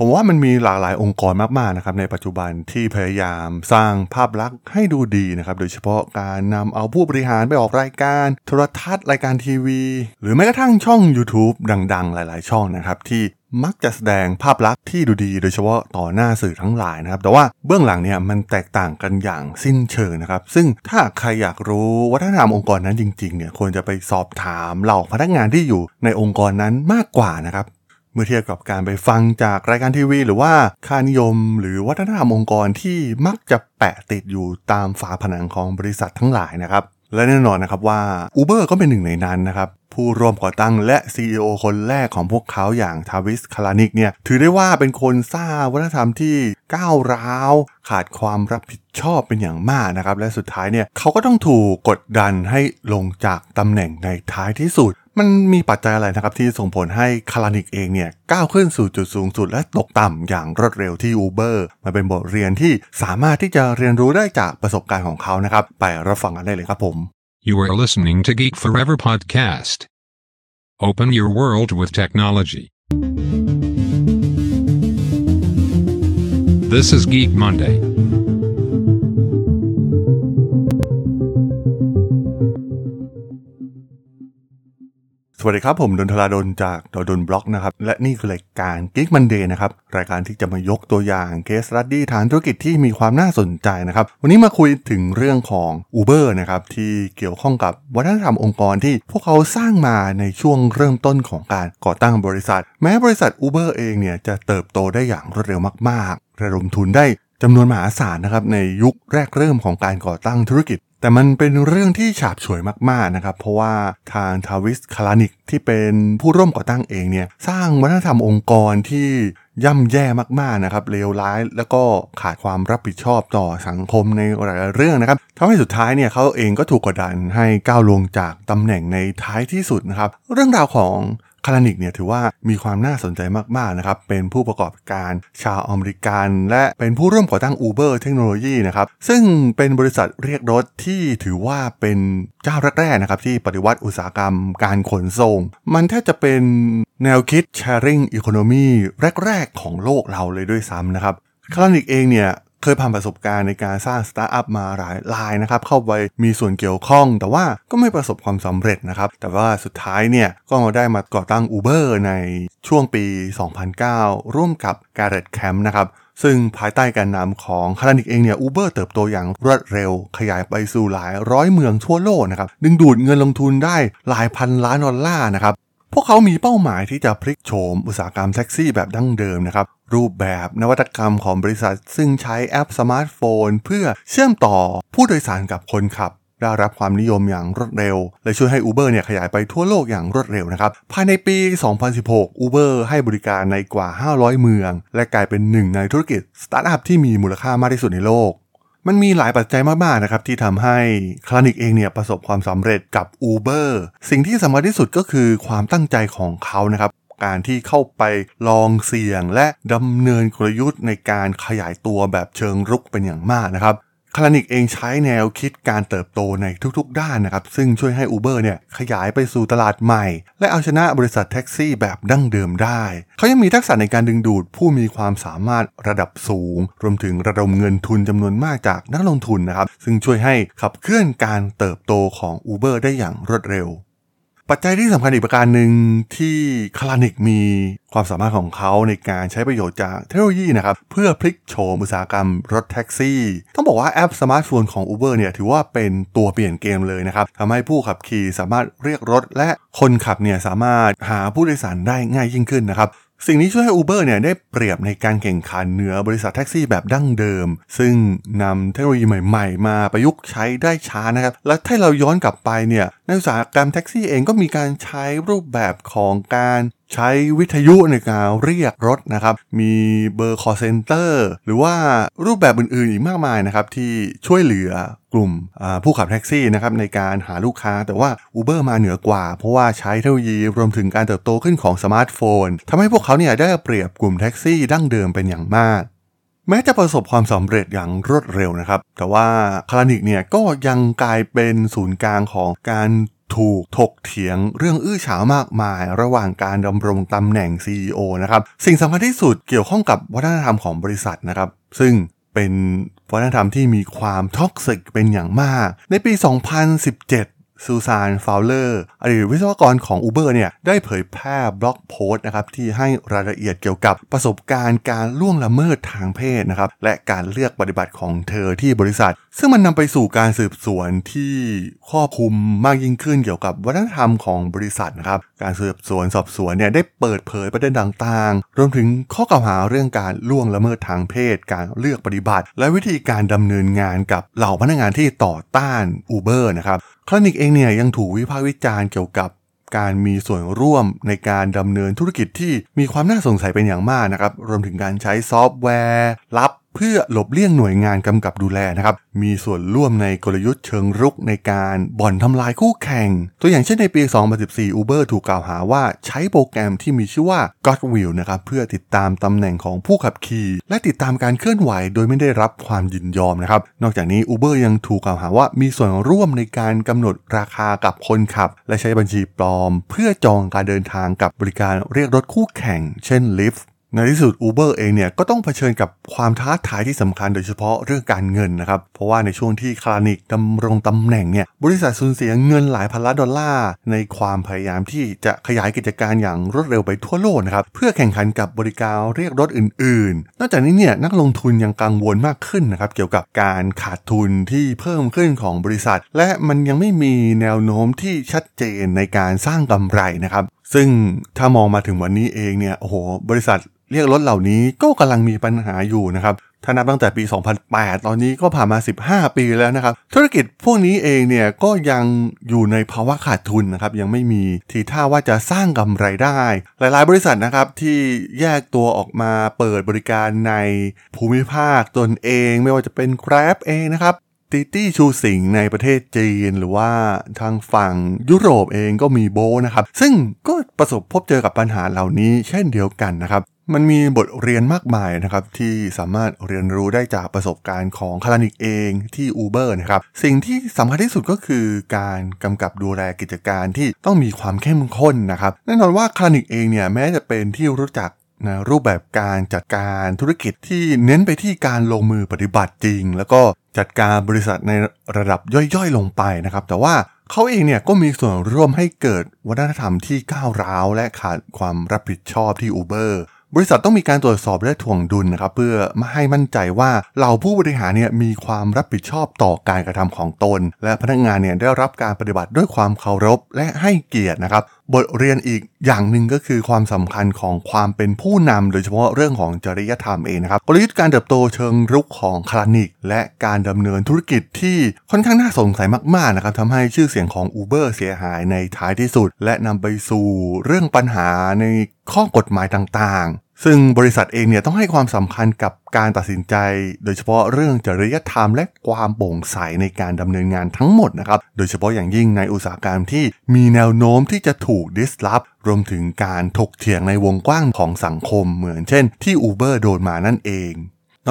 ผมว่ามันมีหลากหลายองค์กรมากๆนะครับในปัจจุบันที่พยายามสร้างภาพลักษณ์ให้ดูดีนะครับโดยเฉพาะการนำเอาผู้บริหารไปออกรายการโทรทัศน์รายการทีวี หรือแม้กระทั่งช่อง YouTube ดัง ๆ หลาย ๆ ช่องนะครับที่มักจะแสดงภาพลักษณ์ที่ดูดีโดยเฉพาะต่อหน้าสื่อทั้งหลายนะครับ แต่ว่าเบื้องหลังเนี่ยมันแตกต่างกันอย่างสิ้นเชิงนะครับ ซึ่งถ้าใครอยากรู้วัฒนธรรมองค์กรนั้นจริงๆเนี่ยควรจะไปสอบถามเหล่าพนักงานที่อยู่ในองค์กรนั้นมากกว่านะครับ มื่อเทียบกับการไปฟังจากรายการทีวี หรือว่าค่านิยม หรือวัฒนธรรมองค์กรที่มักจะแปะติดอยู่ตามฝาผนังของบริษัททั้งหลายนะครับและแน่นอนนะครับว่า Uber ก็เป็นหนึ่งในนั้นนะครับผู้ร่วมก่อตั้งและ CEO คนแรกของพวกเขาอย่างทาวิสคารานิกเนี่ยถือได้ว่าเป็นคนสร้างวัฒนธรรมที่ก้าวร้าว ขาดความรับผิดชอบเป็นอย่างมากนะครับและสุดท้ายเนี่ยเขาก็ต้องถูกกดดันให้ลงจากตำแหน่งในท้ายที่สุด มันมีปัจจัยอะไรนะครับที่ส่งผลให้คารานิกเองเนี่ยก้าวขึ้นสู่จุดสูงสุดและตกต่ำอย่างรวดเร็วที่ Uber มาเป็นบทเรียนที่สามารถที่จะเรียนรู้ได้จากประสบการณ์ของเขานะครับ ไปรับฟังกันได้เลยครับผม You are listening to Geek Forever podcast. Open your world with technology. This is Geek Monday. สวัสดีครับ ผมดนทลาดนจากดดนบล็อกนะครับ และนี่คือรายการ Geek Monday นะครับ รายการที่จะมายกตัวอย่างเคสรัดดี้ทางธุรกิจที่มีความน่าสนใจนะครับ วันนี้มาคุยถึงเรื่องของ Uber นะครับ ที่เกี่ยวข้องกับวัฒนธรรมองค์กรที่พวกเขาสร้างมาในช่วงเริ่มต้นของการก่อตั้งบริษัท แม้บริษัท Uber เองเนี่ยจะเติบโตได้อย่างรวดเร็วมากๆ ระดมทุนได้ จำนวนมหาศาลนะครับในยุคแรกเริ่มของการก่อตั้งธุรกิจ แต่มันเป็นเรื่องที่ฉาบฉวยมากๆนะครับ เพราะว่าทางทาวิสคารานิกที่เป็นผู้ร่วมก่อตั้งเองเนี่ยสร้างวัฒนธรรมองค์กรที่ย่ำแย่มากๆนะครับเลวร้าย แล้วก็ขาดความรับผิดชอบต่อสังคมในหลายๆเรื่องนะครับทำให้สุดท้ายเนี่ยเขาเองก็ถูกกดดันให้ก้าวลงจากตำแหน่งในท้ายที่สุดนะครับ เรื่องราวของ คารานิกเนี่ยถือว่ามีความน่าสนใจมากๆนะครับเป็นผู้ประกอบการชาวอเมริกันและเป็นผู้ร่วมก่อตั้ง Uber เทคโนโลยีนะครับซึ่งเป็นบริษัทเรียกรถที่ถือว่าเป็นเจ้าแรกๆนะครับที่ปฏิวัติอุตสาหกรรมการขนส่ง มันแทบจะเป็นแนวคิด sharing economy แรก ๆ ของโลกเราเลยด้วยซ้ำนะครับ Kalanick เองเนี่ย เคยผ่านประสบการณ์ในการสร้างสตาร์ทอัพมาหลายรายนะครับ เข้าไปมีส่วนเกี่ยวข้อง แต่ว่าก็ไม่ประสบความสำเร็จนะครับ แต่ว่าสุดท้ายเนี่ยก็ได้มาก่อตั้ง Uber ในช่วงปี 2009 ร่วมกับ Garrett Camp นะครับซึ่งภายใต้การนำของ Kalanick เองเนี่ย Uber เติบโตอย่างรวดเร็ว ขยายไปสู่หลายร้อยเมืองทั่วโลกนะครับ ดึงดูดเงินลงทุนได้หลายพันล้านดอลลาร์นะครับ พวกเขามีเป้าหมายที่จะพลิกโฉมอุตสาหกรรมแท็กซี่แบบดั้งเดิมนะครับ รูปแบบนวัตกรรมของบริษัท ซึ่งใช้แอปสมาร์ทโฟน เพื่อเชื่อมต่อผู้โดยสารกับคนขับ ได้รับความนิยมอย่างรวดเร็ว และช่วยให้ Uber เนี่ยขยายไปทั่วโลกอย่างรวดเร็วนะครับ ภายในปี 2016 Uber ให้บริการในกว่า 500 เมือง และกลายเป็นหนึ่งในธุรกิจสตาร์ทอัพที่มีมูลค่ามากที่สุดในโลก มันมีหลายปัจจัยมากๆนะครับที่ทำให้ Kalanick เองเนี่ยประสบความสำเร็จกับ Uber สิ่งที่สำคัญที่สุดก็คือความตั้งใจของเขานะครับการที่เข้าไปลองเสี่ยงและดำเนินกลยุทธ์ในการขยายตัวแบบเชิงรุกเป็นอย่างมากนะครับ Kalanick เองใช้แนวคิดการเติบโตในทุกๆ ด้านนะครับ ซึ่งช่วยให้ Uber เนี่ยขยายไปสู่ตลาดใหม่ และเอาชนะบริษัทแท็กซี่แบบดั้งเดิมได้ เขายังมีทักษะในการดึงดูดผู้มีความสามารถระดับสูง รวมถึงระดมเงินทุนจำนวนมากจากนักลงทุนนะครับ ซึ่งช่วยให้ขับเคลื่อนการเติบโตของ Uber ได้อย่างรวดเร็ว ปัจจัยที่สำคัญอีกประการหนึ่งที่ Kalanick มีความสามารถของเขาในการใช้ประโยชน์จากเทคโนโลยีนะครับ เพื่อพลิกโฉมอุตสาหกรรมรถแท็กซี่ ต้องบอกว่าแอปสมาร์ทโฟนของ Uber เนี่ยถือว่าเป็นตัวเปลี่ยนเกมเลยนะครับทำให้ผู้ขับขี่สามารถเรียกรถ และคนขับเนี่ยสามารถหาผู้โดยสารได้ง่ายยิ่งขึ้นนะครับ สิ่งนี้ช่วยให้ Uber เนี่ยได้เปรียบในการแข่งขันเหนือบริษัทแท็กซี่แบบดั้งเดิม ซึ่งนำเทคโนโลยีใหม่ ๆ มาประยุกต์ใช้ได้ช้านะครับ และถ้าเราย้อนกลับไปเนี่ยในอุตสาหกรรมแท็กซี่เองก็มีการใช้รูปแบบของการ ใช้วิทยุในการเรียกรถนะครับ มีเบอร์ call center หรือว่ารูปแบบอื่นๆอีกมากมายนะครับ ที่ช่วยเหลือกลุ่มผู้ขับแท็กซี่นะครับในการหาลูกค้าแต่ว่า Uber มาเหนือกว่า เพราะว่าใช้เทคโนโลยีรวมถึงการเติบโตขึ้นของสมาร์ทโฟนทำให้พวกเขาเนี่ยได้เปรียบกลุ่มแท็กซี่ดั้งเดิมเป็นอย่างมากแม้จะประสบความสำเร็จอย่างรวดเร็วนะครับ แต่ว่า Kalanick เนี่ยก็ยังกลายเป็นศูนย์กลางของการ ถูกถกเถียงเรื่องอื้อฉาวมากมาย ระหว่างการดำรงตำแหน่ง CEO นะครับ สิ่งสำคัญที่สุดเกี่ยวข้องกับวัฒนธรรมของบริษัทนะครับ ซึ่งเป็นวัฒนธรรมที่มีความ toxic เป็นอย่างมาก ในปี 2017 Susan Fowler อดีตวิศวกรของ Uber เนี่ยได้เผยแพร่ blog post นะครับที่ให้รายละเอียดเกี่ยวกับประสบการณ์การล่วงละเมิดทางเพศนะครับและการเลือกปฏิบัติของเธอที่บริษัท ซึ่งมันนำไปสู่การสืบสวนที่ครอบคลุมมากยิ่งขึ้นเกี่ยวกับวัฒนธรรมของบริษัทนะครับการสืบสวนสอบสวนเนี่ยได้เปิดเผยประเด็นต่างๆ รวมถึงข้อกล่าวหาเรื่องการล่วงละเมิดทางเพศ การเลือกปฏิบัติ และวิธีการดำเนินงานกับเหล่าพนักงานที่ต่อต้าน Uber นะครับ คลินิกเองเนี่ยยังถูกวิพากษ์วิจารณ์เกี่ยวกับการมีส่วนร่วมในการดำเนินธุรกิจที่มีความน่าสงสัยเป็นอย่างมากนะครับ รวมถึงการใช้ซอฟต์แวร์ ลับ เพื่อหลบเลี่ยงหน่วยงานกำกับดูแลนะครับ มีส่วนร่วมในกลยุทธ์เชิงรุกในการบ่อนทำลายคู่แข่ง ตัวอย่างเช่นในปี 2014 Uber ถูกกล่าวหาว่าใช้โปรแกรมที่มีชื่อว่า Godwill นะครับเพื่อติดตามตำแหน่งของผู้ขับขี่และติดตามการเคลื่อนไหวโดยไม่ได้รับความยินยอมนะครับ นอกจากนี้ Uber ยังถูกกล่าวหาว่ามีส่วนร่วมในการกำหนดราคากับคนขับ และใช้บัญชีปลอม เพื่อจองการเดินทางกับบริการเรียกรถคู่แข่ง เช่น Lyft ในที่สุด Uber เองเนี่ยก็ต้องเผชิญกับความท้าทายที่สำคัญโดยเฉพาะเรื่องการเงินนะครับ เพราะว่าในช่วงที่คลานิกดำรงตำแหน่งเนี่ยบริษัทสูญเสียเงินหลายพันล้านดอลลาร์ ในความพยายามที่จะขยายกิจการอย่างรวดเร็วไปทั่วโลกนะครับ เพื่อแข่งขันกับบริการเรียกรถอื่นๆ นอกจากนี้เนี่ยนักลงทุนยังกังวลมากขึ้นนะครับเกี่ยวกับการขาดทุนที่เพิ่มขึ้นของบริษัท และมันยังไม่มีแนวโน้มที่ชัดเจนในการสร้างกำไรนะครับ ซึ่งถ้ามองมาถึงวันนี้เองเนี่ยโอ้โหบริษัทเรียกรถเหล่านี้ก็กำลังมีปัญหาอยู่นะครับถ้านับตั้งแต่ปี 2008 ตอนนี้ก็ผ่านมา 15 ปีแล้วนะครับ ธุรกิจพวกนี้เองเนี่ยก็ยังอยู่ในภาวะขาดทุนนะครับ ยังไม่มีทีท่าว่าจะสร้างกำไรได้ หลายๆ บริษัทนะครับที่แยกตัวออกมาเปิดบริการในภูมิภาคตนเอง ไม่ว่าจะเป็น Grab เองนะครับ ติตี้ชูสิงในประเทศจีน หรือว่าทางฝั่งยุโรปเองก็มีโบนะครับ ซึ่งก็ประสบพบเจอกับปัญหาเหล่านี้เช่นเดียวกันนะครับ มันมีบทเรียนมากมายนะครับ ที่สามารถเรียนรู้ได้จากประสบการณ์ของคลานิกเองที่ Uber นะครับ สิ่งที่สำคัญที่สุดก็คือการกำกับดูแลกิจการที่ต้องมีความเข้มข้นนะครับแน่นอนว่าคลานิกเองเนี่ยแม้จะเป็นที่รู้จักนะรูปแบบการจัดการธุรกิจที่เน้นไปที่การลงมือปฏิบัติจริง แล้วก็ จัดการบริษัทในระดับย่อยๆลงไปนะครับ แต่ว่าเขาเองเนี่ยก็มีส่วนร่วมให้เกิดวัฒนธรรมที่ก้าวร้าว และขาดความรับผิดชอบที่ Uber บริษัทต้องมีการตรวจสอบและถ่วงดุลนะครับ เพื่อมาให้มั่นใจว่าเหล่าผู้บริหารเนี่ยมีความรับผิดชอบต่อการกระทำของตน และพนักงานเนี่ยได้รับการปฏิบัติด้วยความเคารพและให้เกียรตินะครับ บทเรียนอีกอย่างหนึ่งก็คือความสำคัญของความเป็นผู้นำโดยเฉพาะเรื่องของจริยธรรมเองนะครับกลยุทธ์การเติบโตเชิงรุกของคลานิก และการดำเนินธุรกิจที่ค่อนข้างน่าสงสัยมากๆนะครับทำให้ชื่อเสียงของ Uber เสียหายในท้ายที่สุด และนำไปสู่เรื่องปัญหาในข้อกฎหมายต่างๆ ซึ่งบริษัทเองเนี่ยต้องให้ความสำคัญกับการตัดสินใจ โดยเฉพาะเรื่องจริยธรรมและความโปร่งใสในการดำเนินงานทั้งหมดนะครับ โดยเฉพาะอย่างยิ่งในอุตสาหกรรมที่มีแนวโน้มที่จะถูกดิสลอฟรวมถึงการถกเถียงในวงกว้างของสังคมเหมือนเช่นที่ Uber โดนมานั่นเอง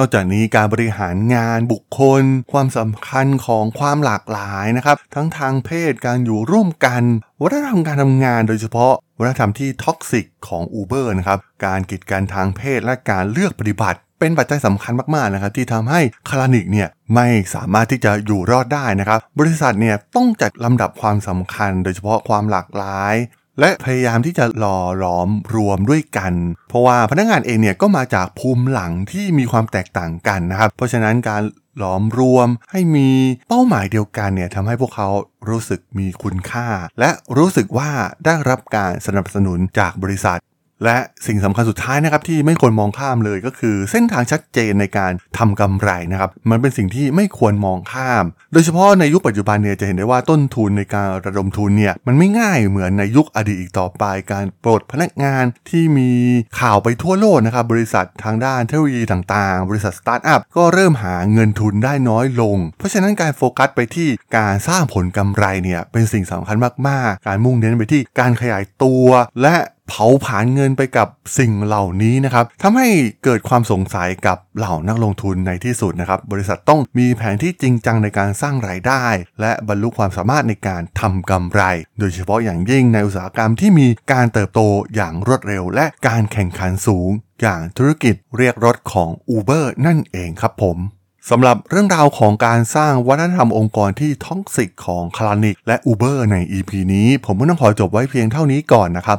นอกจากนี้การบริหารงานบุคคล ความสำคัญของความหลากหลายนะครับ ทั้งทางเพศการอยู่ร่วมกัน วัฒนธรรมการทำงานโดยเฉพาะวัฒนธรรมที่ท็อกซิกของ Uber นะครับการกีดกันทางเพศและการเลือกปฏิบัติเป็นปัจจัยสำคัญมากๆนะครับที่ทำให้คลานิกเนี่ยไม่สามารถที่จะอยู่รอดได้นะครับ บริษัทเนี่ยต้องจัดลำดับความสำคัญ โดยเฉพาะความหลากหลาย และพยายามที่จะหล่อหลอมรวมด้วยกัน เพราะว่าพนักงานเองเนี่ยก็มาจากภูมิหลังที่มีความแตกต่างกันนะครับ เพราะฉะนั้นการหลอมรวมให้มีเป้าหมายเดียวกันเนี่ยทำให้พวกเขารู้สึกมีคุณค่า และรู้สึกว่าได้รับการสนับสนุนจากบริษัท และสิ่งสำคัญสุดท้ายนะครับที่ไม่ควรมองข้ามเลยก็คือ เส้นทางชัดเจนในการทำกำไรนะครับมันเป็นสิ่งที่ไม่ควรมองข้าม โดยเฉพาะในยุคปัจจุบันเนี่ยจะเห็นได้ว่าต้นทุนในการระดมทุนเนี่ยมันไม่ง่ายเหมือนในยุคอดีตอีกต่อไป การปลดพนักงานที่มีข่าวไปทั่วโลกนะครับบริษัททางด้านเทคโนโลยีต่างๆ บริษัทสตาร์ทอัพก็เริ่มหาเงินทุนได้น้อยลง เพราะฉะนั้นการโฟกัสไปที่การสร้างผลกำไรเนี่ยเป็นสิ่งสำคัญมากๆ การมุ่งเน้นไปที่การขยายตัว และ เผาผลาญเงินไปกับสิ่งเหล่านี้นะครับทำให้เกิดความสงสัยกับเหล่านักลงทุนในที่สุดนะครับ บริษัทต้องมีแผนที่จริงจังในการสร้างรายได้ และบรรลุความสามารถในการทำกำไร โดยเฉพาะอย่างยิ่งในอุตสาหกรรมที่มีการเติบโตอย่างรวดเร็ว และการแข่งขันสูง อย่างธุรกิจเรียกรถของ Uber นั่นเองครับผมสำหรับเรื่องราวของการสร้างวัฒนธรรมองค์กรที่ toxic ของ Kalanick และ Uber ใน EP นี้ ผมก็ต้องขอจบไว้เพียงเท่านี้ก่อนนะครับ